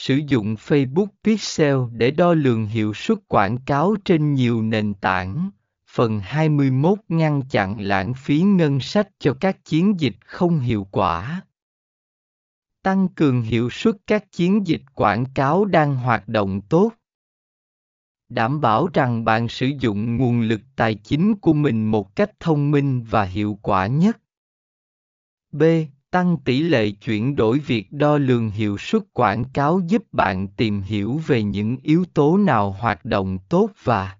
Sử dụng Facebook Pixel để đo lường hiệu suất quảng cáo trên nhiều nền tảng. Phần 21 ngăn chặn lãng phí ngân sách cho các chiến dịch không hiệu quả. Tăng cường hiệu suất các chiến dịch quảng cáo đang hoạt động tốt. Đảm bảo rằng bạn sử dụng nguồn lực tài chính của mình một cách thông minh và hiệu quả nhất. B. Tăng tỷ lệ chuyển đổi việc đo lường hiệu suất quảng cáo giúp bạn tìm hiểu về những yếu tố nào hoạt động tốt và